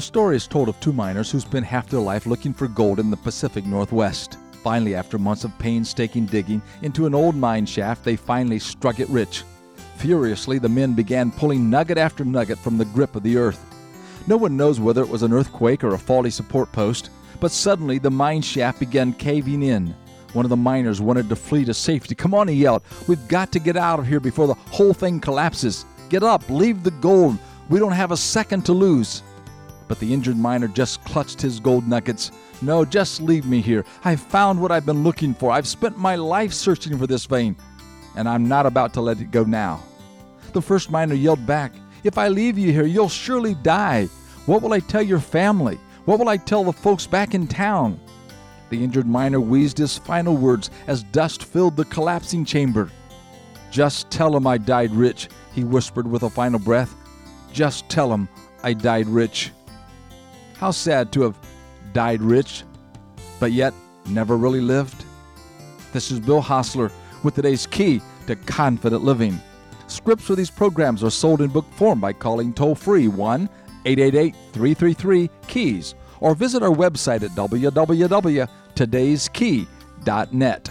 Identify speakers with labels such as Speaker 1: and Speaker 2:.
Speaker 1: The story is told of two miners who spent half their life looking for gold in the Pacific Northwest. Finally, after months of painstaking digging into an old mine shaft, they finally struck it rich. Furiously, the men began pulling nugget after nugget from the grip of the earth. No one knows whether it was an earthquake or a faulty support post, but suddenly the mine shaft began caving in. One of the miners wanted to flee to safety. Come on, he yelled. We've got to get out of here before the whole thing collapses. Get up, leave the gold. We don't have a second to lose. But the injured miner just clutched his gold nuggets. No, just leave me here. I've found what I've been looking for. I've spent my life searching for this vein, and I'm not about to let it go now. The first miner yelled back, If I leave you here, you'll surely die. What will I tell your family? What will I tell the folks back in town? The injured miner wheezed his final words as dust filled the collapsing chamber. Just tell him I died rich, he whispered with a final breath. Just tell him I died rich. How sad to have died rich, but yet never really lived. This is Bill Hossler with today's key to confident living. Scripts for these programs are sold in book form by calling toll free 1 888 333 KEYS or visit our website at www.todayskey.net.